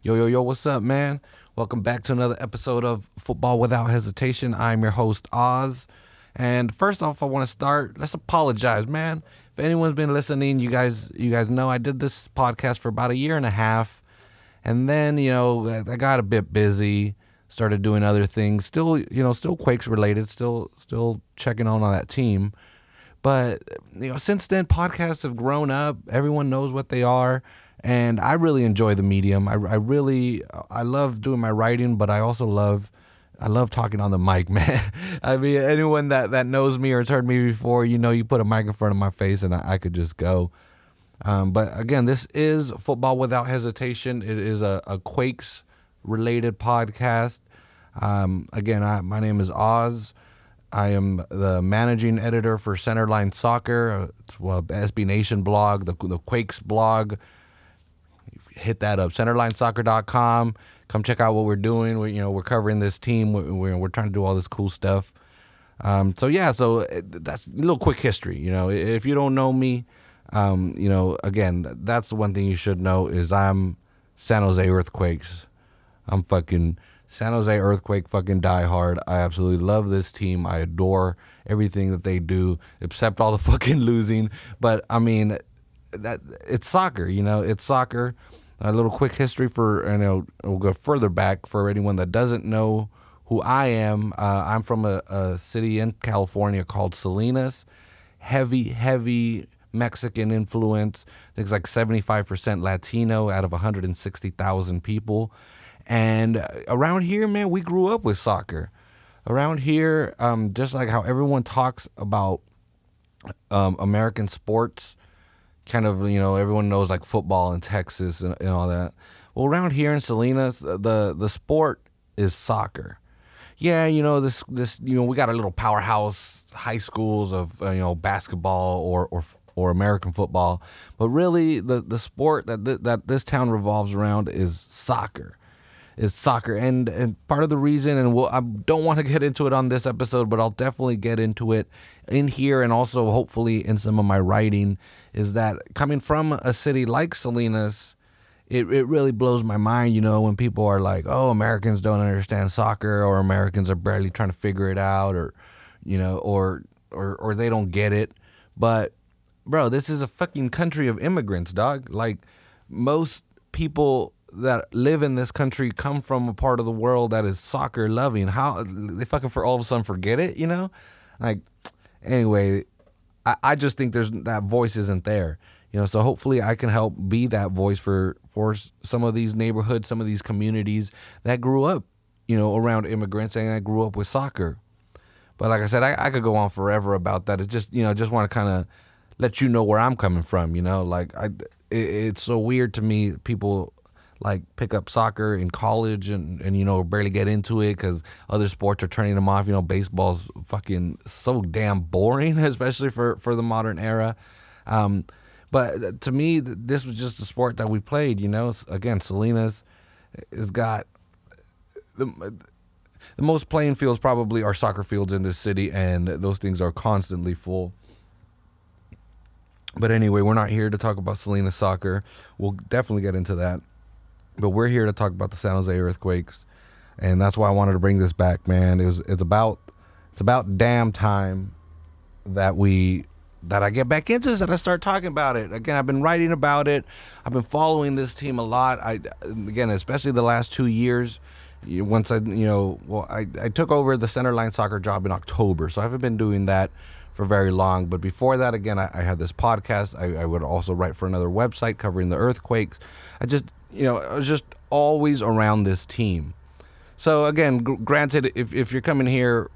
Yo, yo, yo, what's up, man? Welcome back to another episode of Football Without Hesitation. I'm your host, Oz. And first off, I want to start, let's apologize, man. If anyone's been listening, you guys you guys know I did this podcast for about a year and a half. And then, you know, I got a bit busy, started doing other things, still, you know, still Quakes related, still still checking on on that team. But, you know, since then podcasts have grown up, everyone knows what they are and I really enjoy the medium. I, I really I love doing my writing, but I also love I love talking on the mic, man. I mean, anyone that that knows me or has heard me before, you know, you put a mic in front of my face and I, I could just go. Um, but again, this is football without hesitation. It is a, a Quakes related podcast. Um, again, I, my name is Oz. I am the managing editor for Centerline Soccer. It's SB Nation blog, the, the Quakes blog hit that up. Centerlinesoccer.com come check out what we're doing. We, you know we're covering this team. We're, we're trying to do all this cool stuff. Um, so yeah so uh, that's a little quick history you know. If you don't know me um, you know again that's the one thing you should know is i'm san jose earthquakes. I'm fucking san jose earthquake fucking die hard i absolutely love this team. I adore everything that they do except all the fucking losing. But i mean that it's soccer you know. It's soccer a little quick history for you know we'll go further back for anyone that doesn't know who I am. Uh, I'm from a, a, city in California called Salinas. Heavy, heavy Mexican influence. I think it's like 75% Latino out of 160,000 people. And around here, man, we grew up with soccer. Around here, um, just like how everyone talks about um, American sports kind of you know everyone knows like football in Texas and, and, all that. Well, around here in Salinas, the the sport is soccer. Yeah, you know this this you know we got a little powerhouse high schools of uh, you know basketball or or or American football, but really the the sport that th- that this town revolves around is soccer is soccer. And and part of the reason, and we'll, I don't want to get into it on this episode, but I'll definitely get into it in here and also hopefully in some of my writing, is that coming from a city like Salinas, it, it really blows my mind, you know, when people are like, oh, Americans don't understand soccer or Americans are barely trying to figure it out or, you know, or, or, or they don't get it. But, bro, this is a fucking country of immigrants, dog. Like, most people that live in this country come from a part of the world that is soccer loving. How they fucking for all of a sudden forget it, you know? Like anyway, I, I just think there's that voice isn't there. You know, so hopefully I can help be that voice for for some of these neighborhoods, some of these communities that grew up, you know, around immigrants and I grew up with soccer. But like I said, I, I could go on forever about that. It just you know, just want to kind of let you know where I'm coming from. You know, like I, it, it's so weird to me. People like pick up soccer in college and, and you know barely get into it because other sports are turning them off. You know, baseball's fucking so damn boring, especially for for the modern era. Um, but to me, this was just a sport that we played. You know, again, Salinas has got the the most playing fields probably are soccer fields in this city, and those things are constantly full. But anyway, we're not here to talk about Salinas soccer. We'll definitely get into that. But we're here to talk about the San Jose earthquakes, and that's why I wanted to bring this back, man. It was it's about it's about damn time that we that I get back into this and I start talking about it. Again, I've been writing about it. I've been following this team a lot. I again, especially the last two years. Once I, you know, well, I, I took over the Centerline soccer job in October, so I haven't been doing that for very long. But before that, again, I, I had this podcast. I, I, would also write for another website covering the earthquakes. I just you know, just always around this team. So again, granted, if if you're coming here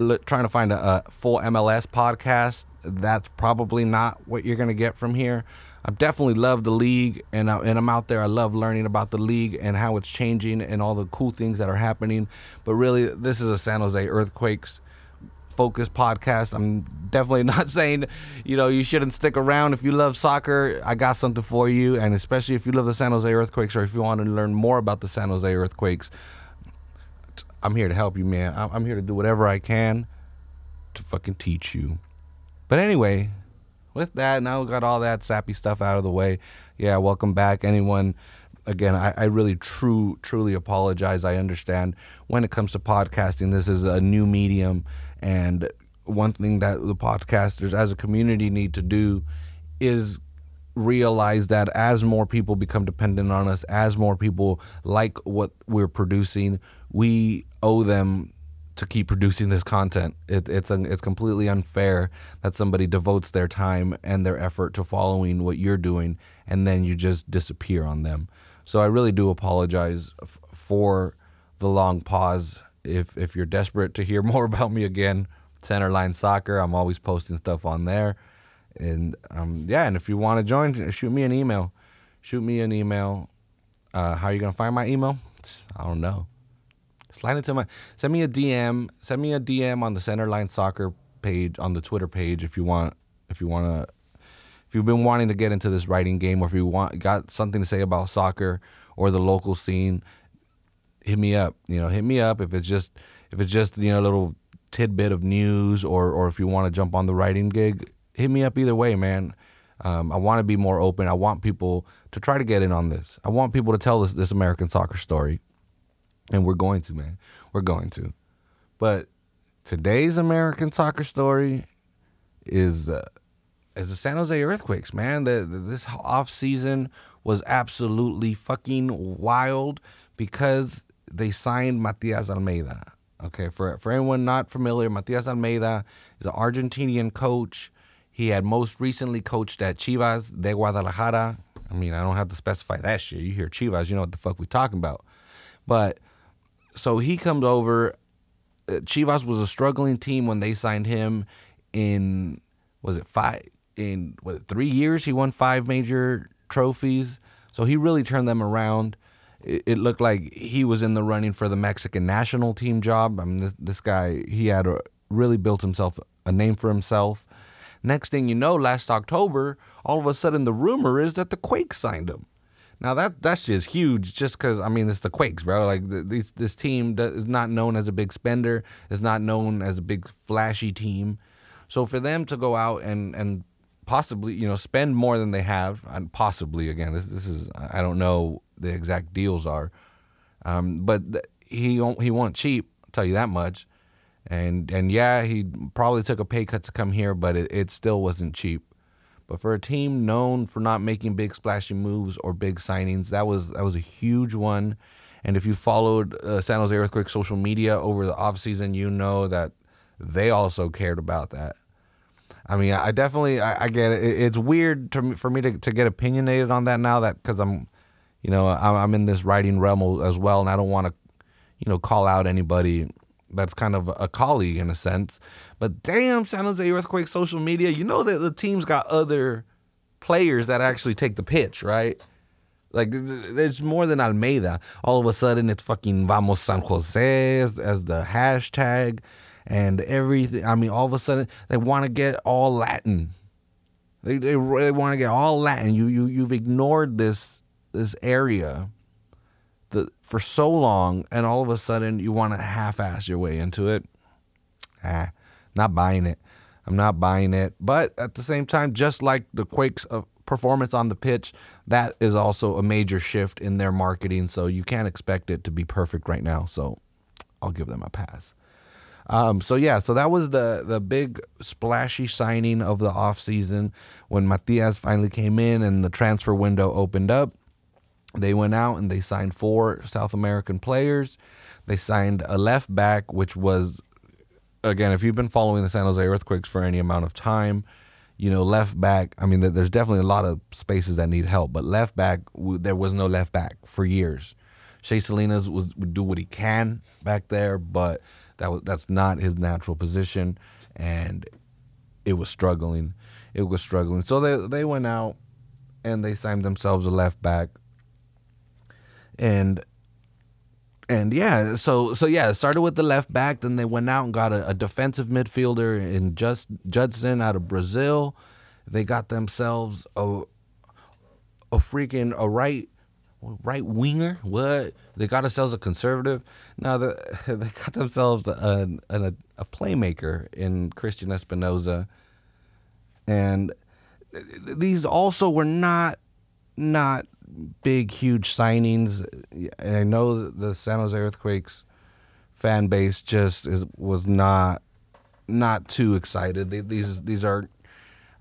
l- trying to find a, a, full MLS podcast, that's probably not what you're gonna get from here. I definitely love the league, and I, and I'm out there. I love learning about the league and how it's changing and all the cool things that are happening. But really, this is a San Jose Earthquakes focused podcast. I'm definitely not saying, you know, you shouldn't stick around. If you love soccer, I got something for you. And especially if you love the San Jose Earthquakes or if you want to learn more about the San Jose Earthquakes, I'm here to help you, man. I'm here to do whatever I can to fucking teach you. But anyway, with that, now we got all that sappy stuff out of the way. Yeah, welcome back. Anyone again, I, I really true truly apologize. I understand when it comes to podcasting, this is a new medium, and one thing that the podcasters as a community need to do is realize that as more people become dependent on us, as more people like what we're producing, we owe them to keep producing this content. It, it's it's completely unfair that somebody devotes their time and their effort to following what you're doing, and then you just disappear on them. So I really do apologize f- for the long pause. If if you're desperate to hear more about me again, Centerline Soccer, I'm always posting stuff on there. And um, yeah, and if you want to join, shoot me an email. Shoot me an email. Uh, how are you gonna find my email? I don't know. Slide into my send me a DM. Send me a DM on the Centerline Soccer page on the Twitter page if you want. If you want to, if you've been wanting to get into this writing game, or if you want got something to say about soccer or the local scene, hit me up. You know, hit me up if it's just if it's just you know a little tidbit of news, or or if you want to jump on the writing gig, hit me up either way, man. Um, I want to be more open. I want people to try to get in on this. I want people to tell this, this American soccer story. And we're going to, man. We're going to. But today's American soccer story is uh, is the San Jose Earthquakes, man. The, the, this off season was absolutely fucking wild because they signed Matias Almeyda. Okay, for for anyone not familiar, Matias Almeyda is an Argentinian coach. He had most recently coached at Chivas de Guadalajara. I mean, I don't have to specify that shit. You hear Chivas, you know what the fuck we talking about. But so he comes over. Uh, Chivas was a struggling team when they signed him. In was it five? In what three years he won five major trophies. So he really turned them around. It, looked like he was in the running for the Mexican national team job. I mean, this, this guy he had a, really built himself a name for himself. Next thing you know, last October, all of a sudden the rumor is that the Quakes signed him. Now that that's just huge, just because I mean it's the Quakes, bro. Like the, this this team is not known as a big spender, is not known as a big flashy team. So for them to go out and and possibly you know spend more than they have, and possibly again this this is I don't know the exact deals are, um, but he he won't cheap. I'll tell you that much. And and yeah, he probably took a pay cut to come here, but it, it still wasn't cheap. But for a team known for not making big splashy moves or big signings, that was that was a huge one. And if you followed uh, San Jose Earthquake social media over the offseason, you know that they also cared about that. I mean, I definitely I, I get it. It's weird to, for me to, to get opinionated on that now that because I'm, you know, I'm in this writing realm as well, and I don't want to, you know, call out anybody that's kind of a colleague in a sense. But damn, San Jose Earthquake social media, you know that the team's got other players that actually take the pitch, right? Like there's more than Almeyda. All of a sudden, it's fucking Vamos San Jose as, as the hashtag, and everything. I mean, all of a sudden they want to get all Latin. They they, they want to get all Latin. You you you've ignored this this area the, for so long, and all of a sudden you want to half-ass your way into it. Ah, not buying it. I'm not buying it. But at the same time, just like the Quakes of performance on the pitch, that is also a major shift in their marketing. So you can't expect it to be perfect right now. So I'll give them a pass. Um, so yeah, so that was the the big splashy signing of the offseason when Matias finally came in and the transfer window opened up. They went out and they signed four South American players. They signed a left back, which was, again, if you've been following the San Jose Earthquakes for any amount of time, you know, left back. I mean, there's definitely a lot of spaces that need help, but left back, there was no left back for years. Shea Salinas would do what he can back there, but that was that's not his natural position, and it was struggling. It was struggling. So they they went out and they signed themselves a left back and and yeah, so so yeah, started with the left back. Then they went out and got a, a defensive midfielder in just Judson out of Brazil. They got themselves a a freaking a right right winger. What they got themselves a conservative. Now the, they got themselves a, a a playmaker in Cristian Espinoza, and uh, these also were not not big, huge signings. I know the San Jose Earthquakes fan base just is was not not too excited. These these are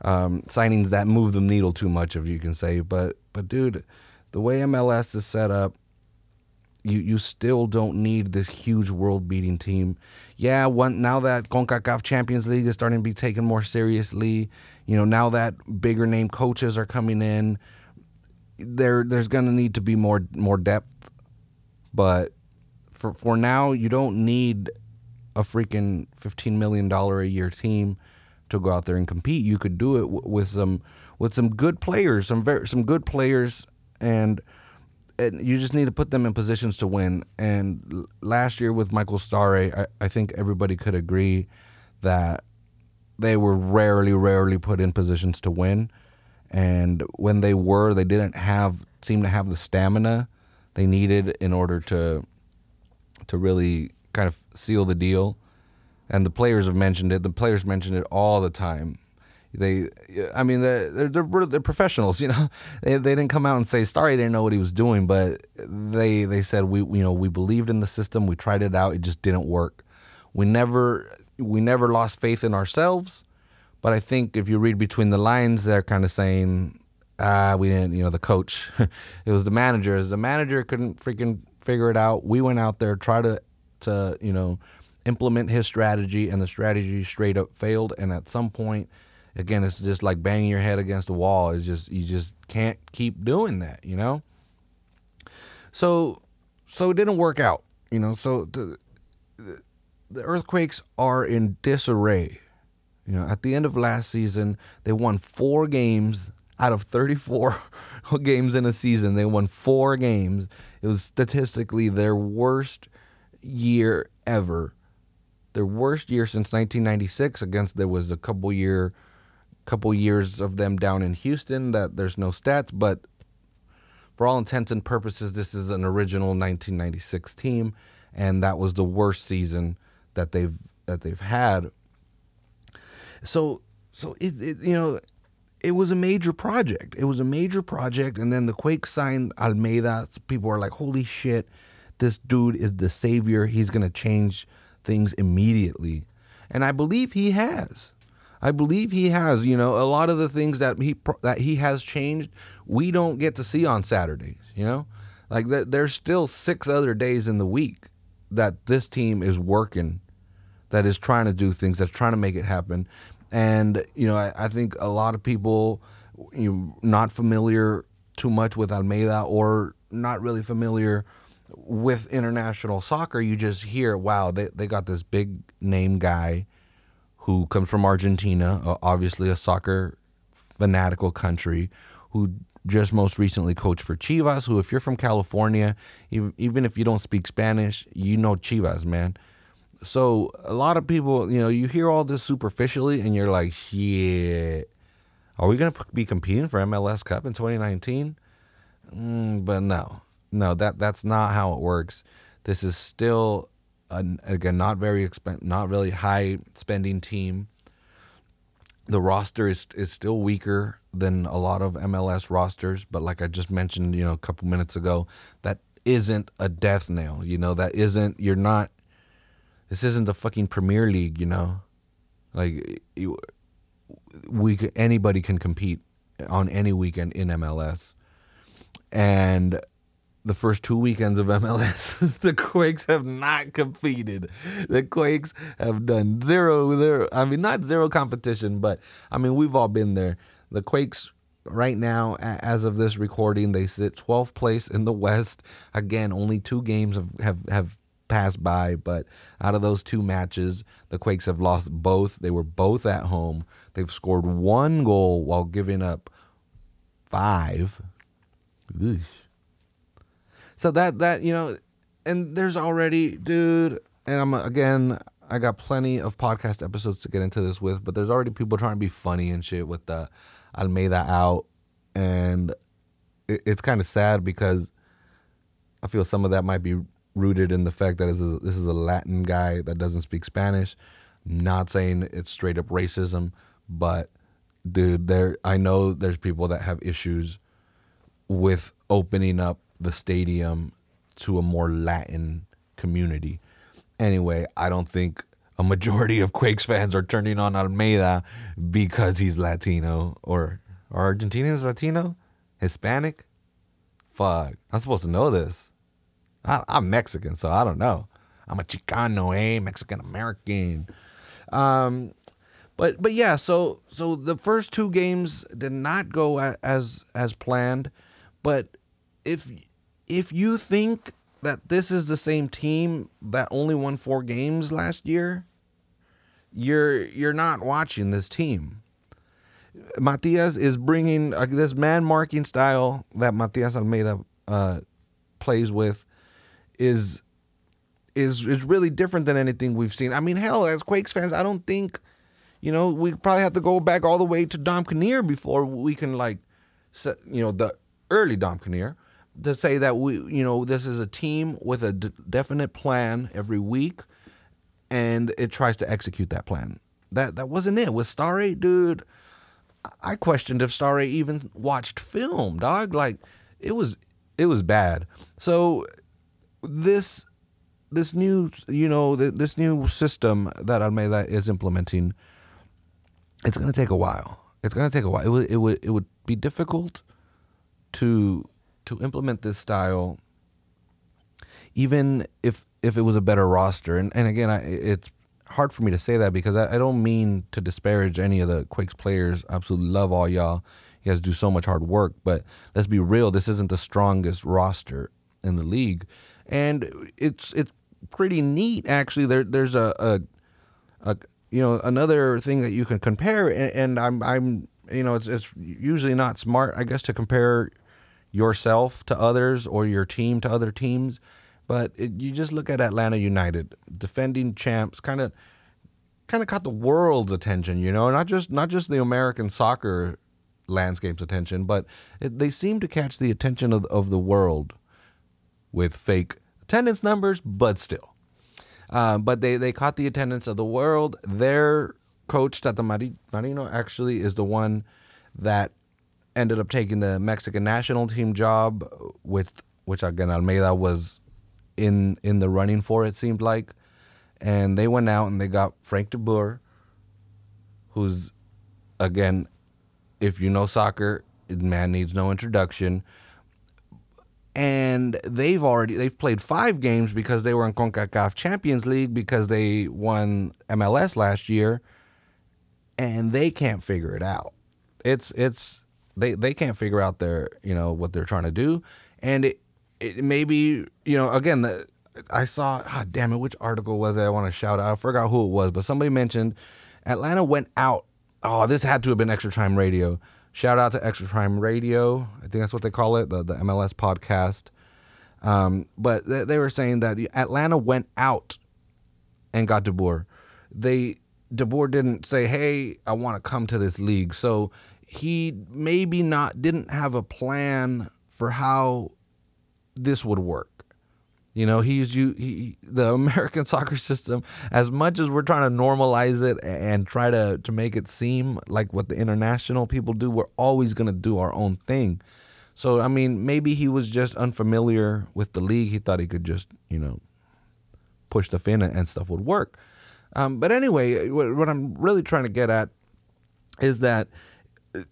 um, signings that move the needle too much, if you can say. But but dude, the way MLS is set up, you you still don't need this huge world beating team. Yeah, one now that CONCACAF Champions League is starting to be taken more seriously, you know, now that bigger name coaches are coming in, there there's going to need to be more more depth. But for for now, you don't need a freaking 15 million dollar a year team to go out there and compete. You could do it w- with some with some good players, some very some good players and and you just need to put them in positions to win. And last year with Michael Stahre, I, I think everybody could agree that they were rarely, rarely put in positions to win. And when they were, they didn't have seem to have the stamina they needed in order to to really kind of seal the deal. And the players have mentioned it. The players mentioned it all the time. They i mean they're, they're, they're professionals you know? They, they didn't come out and say Stahre didn't know what he was doing but they they said we you know we believed in the system. We tried it out. It just didn't work. We never we never lost faith in ourselves but i think if you read between the lines they're kind of saying ah we didn't you know the coach it was the manager the manager couldn't freaking figure it out we went out there try to to you know implement his strategy and the strategy straight up failed and at some point again, it's just like banging your head against the wall. It's just you just can't keep doing that, you know. So, so it didn't work out, you know. So the the earthquakes are in disarray. You know, at the end of last season, they won four games out of 34 games in a season. They won four games. It was statistically their worst year ever. Their worst year since 1996. Against there was a couple year couple years of them down in Houston that there's no stats, but for all intents and purposes, this is an original 1996 team, and that was the worst season that they've that they've had. So, so it, it you know, it was a major project. It was a major project, and then the Quake signed Almeyda. People are like, "Holy shit, this dude is the savior. He's gonna change things immediately," and I believe he has. I believe he has. You know, a lot of the things that he that he has changed, we don't get to see on Saturdays. You know, like there's still six other days in the week that this team is working, that is trying to do things, that's trying to make it happen. And you know, I, I think a lot of people, you know, not familiar too much with Almeyda or not really familiar with international soccer, you just hear, wow, they, they got this big name guy who comes from Argentina, obviously a soccer fanatical country, who just most recently coached for Chivas. Who, if you're from California, even if you don't speak Spanish, you know Chivas, man. So a lot of people, you know, you hear all this superficially, and you're like, shit. Are we gonna be competing for MLS Cup in 2019? Mm, but no, no, that that's not how it works. This is still again not very expen- not really high spending team. The roster is is still weaker than a lot of MLS rosters, but like I just mentioned, you know, a couple minutes ago, that isn't a death nail. You know, that isn't you're not. This isn't the fucking Premier League. You know, like we anybody can compete on any weekend in MLS, and the first two weekends of MLS, the Quakes have not competed. The Quakes have done zero, zero. I mean, not zero competition, but I mean, we've all been there. The Quakes, right now, as of this recording, they sit 12th place in the West. Again, only two games have, have, have passed by, but out of those two matches, the Quakes have lost both. They were both at home. They've scored one goal while giving up five. So that that you know, and there's already, dude. And I'm again, I got plenty of podcast episodes to get into this with, but there's already people trying to be funny and shit with the Almeyda out, and it, it's kind of sad because I feel some of that might be rooted in the fact that a, this is a Latin guy that doesn't speak Spanish. Not saying it's straight up racism, but dude, there I know there's people that have issues with opening up the stadium to a more Latin community. Anyway, I don't think a majority of Quakes fans are turning on Almeyda because he's Latino or are Argentinians Latino, Hispanic. Fuck, I'm supposed to know this. I, am Mexican, so I don't know. I'm a Chicano, eh? Mexican American. Um, but but yeah, so so the first two games did not go as as planned. But if if you think that this is the same team that only won four games last year, you're you're not watching this team. Matias is bringing uh, this man marking style that Matias Almeyda uh, plays with is is is really different than anything we've seen. I mean, hell, as Quakes fans, I don't think you know we probably have to go back all the way to Dom Kinnear before we can like, you know, the early Dom Kinnear to say that we you know this is a team with a d- definite plan every week, and it tries to execute that plan. That that wasn't it with Stahre, dude. I questioned if Stahre even watched film, dog. Like it was it was bad. So this this new you know this new system that Almeyda is implementing, it's gonna take a while. It's gonna take a while. It would it would it would be difficult to to implement this style, even if if it was a better roster. And and again, I, it's hard for me to say that because I, I don't mean to disparage any of the Quakes players. I absolutely love all y'all. You guys do so much hard work, but let's be real. This isn't the strongest roster in the league, and it's it's pretty neat actually. There there's a, a, a you know another thing that you can compare, and, and I'm I'm you know it's it's usually not smart I guess to compare yourself to others or your team to other teams, but it, you just look at Atlanta United, defending champs, kind of kind of caught the world's attention, you know, not just not just the American soccer landscape's attention, but it, they seem to catch the attention of, of the world with fake attendance numbers, but still. Uh, but they, they caught the attendance of the world. Their coach, Tata Martino, actually is the one that ended up taking the Mexican national team job, with which again Almeyda was in in the running for. It seemed like, and they went out and they got Frank de Boer, who's again, if you know soccer, man needs no introduction and they've already they've played five games because they were in CONCACAF Champions League because they won MLS last year and they can't figure it out. It's it's they they can't figure out their, you know, what they're trying to do and it it maybe, you know, again, the I saw, ah, damn it, which article was it? I want to shout out. I forgot who it was, but somebody mentioned Atlanta went out. Oh, this had to have been extra time radio Shout out to ExtraTime Radio. I think that's what they call it, the, the MLS podcast. Um, but they, they, were saying that Atlanta went out and got De Boer. They De Boer didn't say, "Hey, I want to come to this league." So he maybe not didn't have a plan for how this would work. You know, he's you he the American soccer system. As much as we're trying to normalize it and try to to make it seem like what the international people do, we're always going to do our own thing. So I mean, maybe he was just unfamiliar with the league. He thought he could just you know push stuff in and, stuff would work. Um, but anyway, what, what I'm really trying to get at is that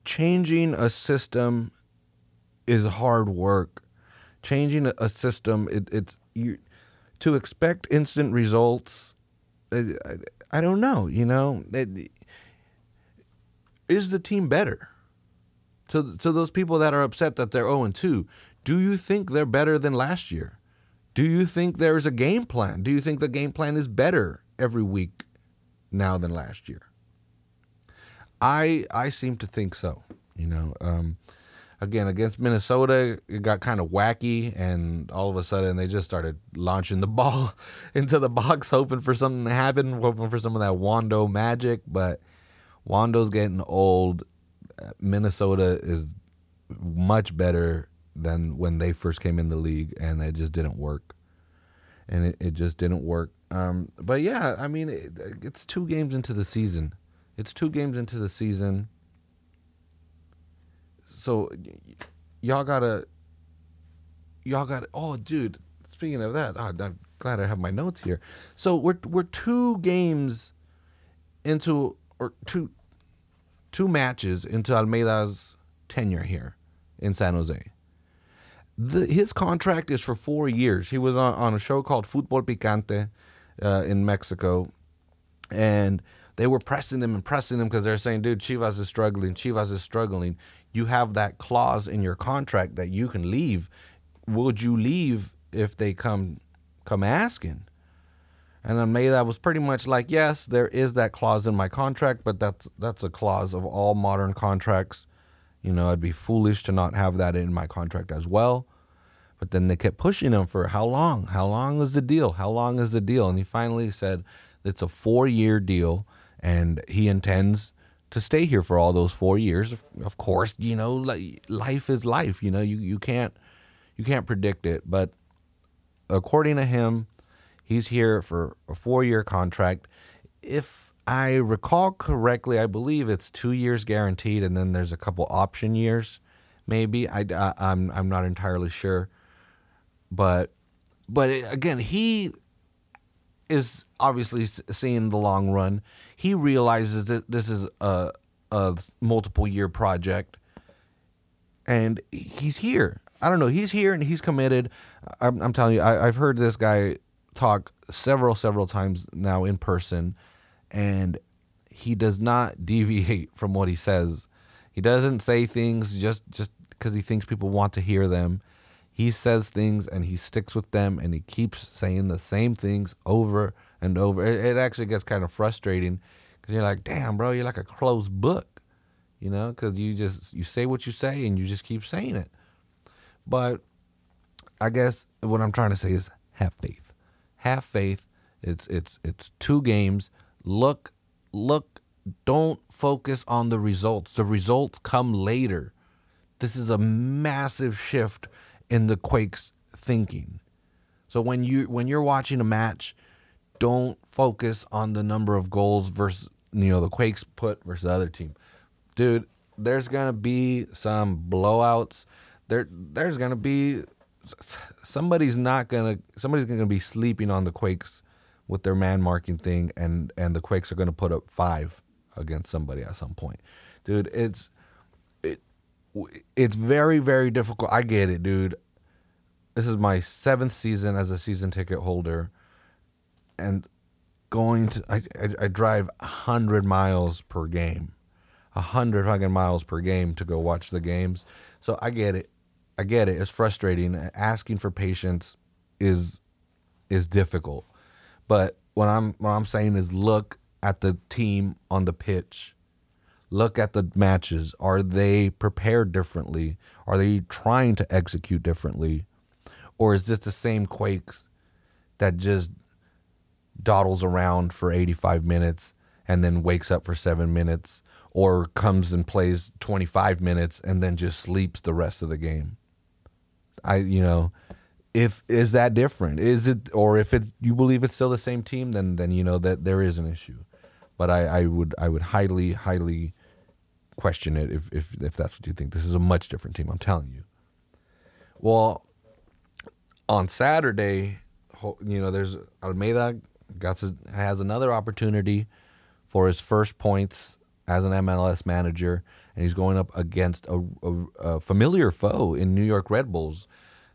changing a system is hard work changing a, system it, it's you to expect instant results. I, I don't know. You know, it, is the team better? To to those people that are upset that they're zero and two, do you think they're better than last year? Do you think there is a game plan? Do you think the game plan is better every week now than last year? I I seem to think so. You know, um, again against Minnesota, it got kind of wacky, and all of a sudden they just started launching the ball into the box, hoping for something to happen, hoping for some of that Wondo magic. But Wondo's getting old. Minnesota is much better than when they first came in the league, and it just didn't work. And it, it just didn't work. Um, but yeah, I mean, it, it's two games into the season. It's two games into the season so y'all gotta, y'all gotta. Oh, dude. Speaking of that, I'm glad I have my notes here. So we're we're two games into or two two matches into Almeyda's tenure here in San Jose. The, his contract is for four years. He was on, on a show called Futbol Picante uh, in Mexico, and they were pressing them and pressing them because they're saying, dude, Chivas is struggling. Chivas is struggling. You have that clause in your contract that you can leave. Would you leave if they come come asking? And Almeyda was pretty much like, yes, there is that clause in my contract, but that's that's a clause of all modern contracts. You know, I'd be foolish to not have that in my contract as well. But then they kept pushing him for how long? How long is the deal? How long is the deal? And he finally said it's a four year deal and he intends to stay here for all those four years. Of course, you know, life is life. You know, you, you can't you can't predict it. But according to him, he's here for a four year contract. If I recall correctly, I believe it's two years guaranteed, and then there's a couple option years, maybe. I, I I'm I'm not entirely sure but but again, he is obviously seeing the long run. He realizes that this is a, a multiple year project, and he's here. I don't know. He's here and he's committed. I'm, I'm telling you, I, I've heard this guy talk several, several times now in person, and he does not deviate from what he says. He doesn't say things just just because he thinks people want to hear them he says things and he sticks with them and he keeps saying the same things over and over. It, it actually gets kind of frustrating because you're like, damn, bro, you're like a closed book, you know, because you just you say what you say and you just keep saying it. But I guess what I'm trying to say is have faith. Have faith. It's it's it's two games. Look, look. Don't focus on the results. The results come later. This is a massive shift in the Quakes thinking. So when you when you're watching a match, don't focus on the number of goals versus you know the Quakes put versus the other team. Dude, there's gonna be some blowouts. There there's gonna be somebody's not gonna somebody's gonna be sleeping on the Quakes with their man marking thing and and the Quakes are gonna put up five against somebody at some point. Dude, it's it it's very very difficult. I get it, dude this is my seventh season as a season ticket holder, and going to I I, I drive hundred miles per game, hundred fucking miles per game to go watch the games. So I get it, I get it. It's frustrating. Asking for patience is is difficult, but what I'm what I'm saying is look at the team on the pitch. Look at the matches. Are they prepared differently? Are they trying to execute differently? or is this the same Quakes that just dawdles around for 85 minutes and then wakes up for seven minutes, or comes and plays 25 minutes and then just sleeps the rest of the game? I, you know, if is that different? Is it, or if it you believe it's still the same team, then then you know that there is an issue. But I, I would I would highly highly question it if if if that's what you think. This is a much different team. I'm telling you. Well, on Saturday, you know, there's Almeyda got to, has another opportunity for his first points as an MLS manager, and he's going up against a, a, a familiar foe in New York Red Bulls.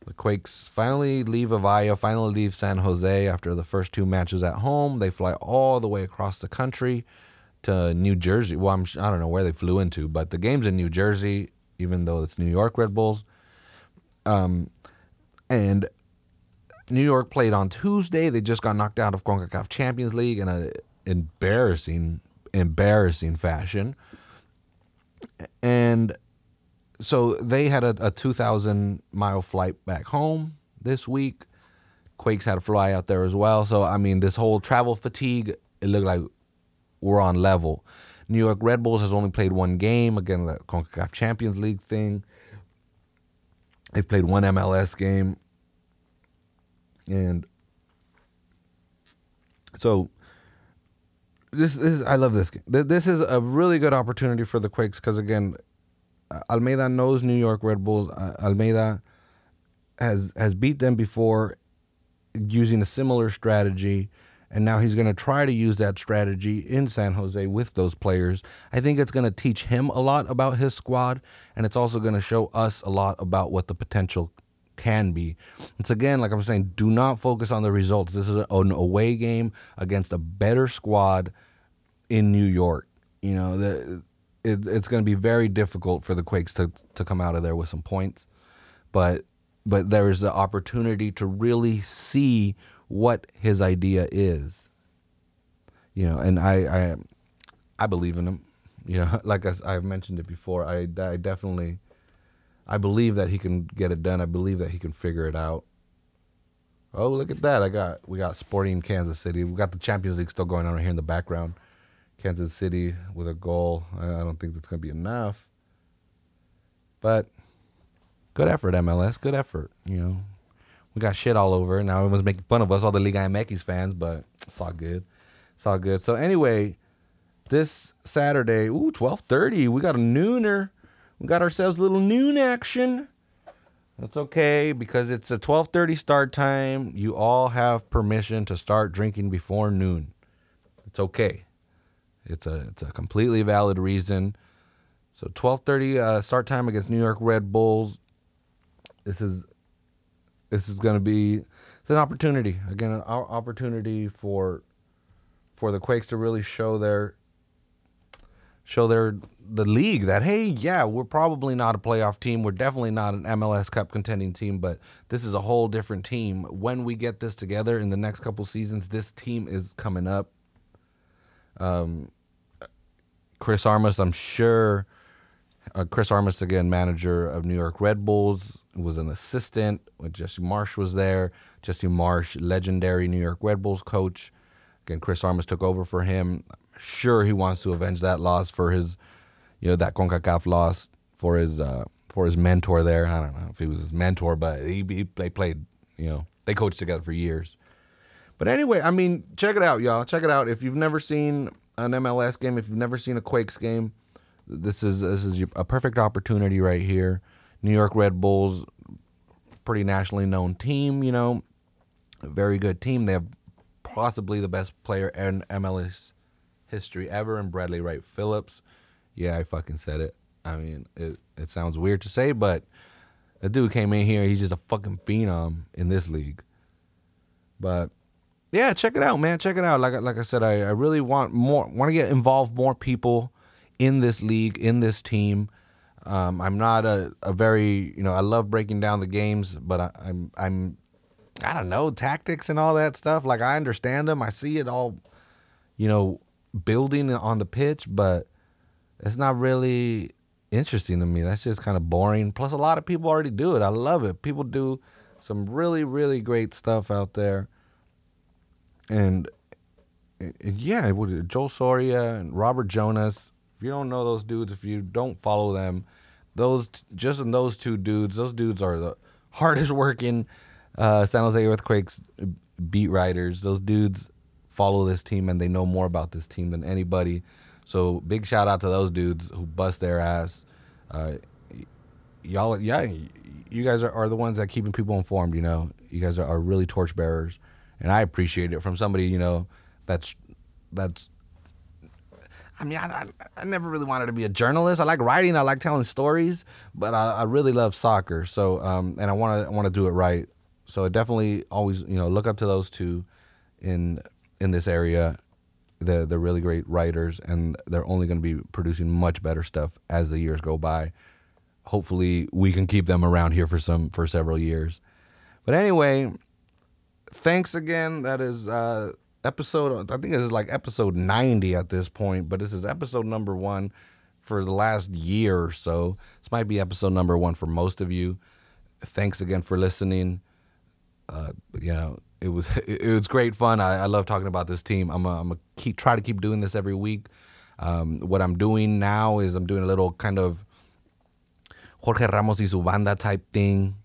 The Quakes finally leave Avaya, finally leave San Jose after the first two matches at home. They fly all the way across the country to New Jersey. Well, I'm, I don't know where they flew into, but the game's in New Jersey, even though it's New York Red Bulls. Um, and New York played on Tuesday. They just got knocked out of CONCACAF Champions League in a embarrassing, embarrassing fashion. And so they had a, a 2,000 mile flight back home this week. Quakes had to fly out there as well. So, I mean, this whole travel fatigue, it looked like we're on level. New York Red Bulls has only played one game, again, the CONCACAF Champions League thing. They've played one MLS game. And so this, is I love this. This is a really good opportunity for the Quakes because again, Almeyda knows New York Red Bulls. Almeyda has has beat them before using a similar strategy and now he's going to try to use that strategy in San Jose with those players. I think it's going to teach him a lot about his squad, and it's also going to show us a lot about what the potential can be. It's again, like I'm saying, do not focus on the results. This is an away game against a better squad in New York. You know, the, it, it's going to be very difficult for the Quakes to to come out of there with some points, but but there is the opportunity to really see what his idea is. You know, and I I, I believe in him. You know, like I, I've mentioned it before, I, I definitely I believe that he can get it done. I believe that he can figure it out. Oh, look at that! I got we got Sporting Kansas City. We got the Champions League still going on right here in the background. Kansas City with a goal. I don't think that's going to be enough. But good effort, MLS. Good effort. You know, we got shit all over. Now everyone's making fun of us, all the Liga MX fans, but it's all good. It's all good. So anyway, this Saturday, ooh, twelve thirty, we got a nooner. We got ourselves a little noon action. That's okay because it's a twelve thirty start time. You all have permission to start drinking before noon. It's okay. It's a it's a completely valid reason. So twelve thirty uh, start time against New York Red Bulls. This is this is going to be it's an opportunity again, an opportunity for for the Quakes to really show their show their the league that hey, yeah, we're probably not a playoff team. We're definitely not an MLS Cup contending team, but this is a whole different team. When we get this together in the next couple seasons, this team is coming up. Um, Chris Armas, I'm sure. Uh, Chris Armas, again, manager of New York Red Bulls, was an assistant when Jesse Marsch was there. Jesse Marsch, legendary New York Red Bulls coach. Again, Chris Armas took over for him. sure, he wants to avenge that loss for his, you know, that Concacaf loss for his uh, for his mentor there. I don't know if he was his mentor, but he, he they played, you know, they coached together for years. But anyway, I mean, check it out, y'all. Check it out. If you've never seen an MLS game, if you've never seen a Quakes game, this is this is a perfect opportunity right here. New York Red Bulls, pretty nationally known team, you know, very good team. They have possibly the best player in MLS history ever, and Bradley Wright Phillips. Yeah, I fucking said it. I mean, it it sounds weird to say, but the dude came in here. He's just a fucking phenom in this league. But yeah, check it out, man. Check it out. Like like I said, I, I really want more. Want to get involved more people in this league, in this team. Um, I'm not a, a very you know I love breaking down the games, but I, I'm I'm I don't know tactics and all that stuff. Like I understand them, I see it all, you know, building on the pitch, but it's not really interesting to me. That's just kind of boring. Plus, a lot of people already do it. I love it. People do some really really great stuff out there, and, and yeah, Joel Soria and Robert Jonas. If you don't know those dudes, if you don't follow them, those just in those two dudes, those dudes are the hardest working uh, San Jose Earthquakes beat writers. Those dudes follow this team and they know more about this team than anybody. So big shout out to those dudes who bust their ass. Uh, y'all, yeah, you guys are, are the ones that keeping people informed. You know, you guys are, are really torchbearers, and I appreciate it from somebody you know that's that's I mean, I, I, never really wanted to be a journalist. I like writing. I like telling stories, but I, I really love soccer. So, um, and I want to I want to do it right. So, I definitely always you know look up to those two in in this area. They're they're really great writers, and they're only going to be producing much better stuff as the years go by. Hopefully, we can keep them around here for some for several years. But anyway, thanks again. That is. Uh, episode. I think this is like episode ninety at this point, but this is episode number one for the last year or so. This might be episode number one for most of you. Thanks again for listening. Uh, you know, it was it, was great fun. I, I, love talking about this team. I'm a, I'm keep try to keep doing this every week. Um, what I'm doing now is I'm doing a little kind of Jorge Ramos y su banda type thing.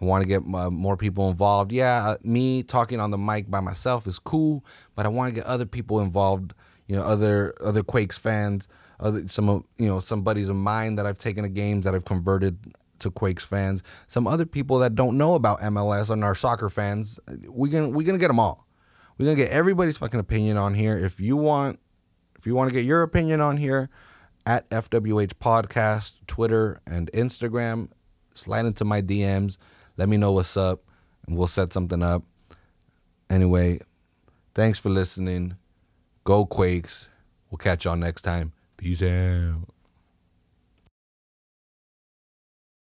I want to get uh, more people involved. Yeah, uh, me talking on the mic by myself is cool, but I want to get other people involved. You know, other other Quakes fans, other some of you know some buddies of mine that I've taken to games that I've converted to Quakes fans. Some other people that don't know about MLS and are soccer fans. We gonna we gonna get them all. We're gonna get everybody's fucking opinion on here. If you want, if you want to get your opinion on here, at FWH Podcast, Twitter and Instagram, slide into my DMs. Let me know what's up, and we'll set something up. Anyway, thanks for listening. Go Quakes. We'll catch y'all next time. Peace out.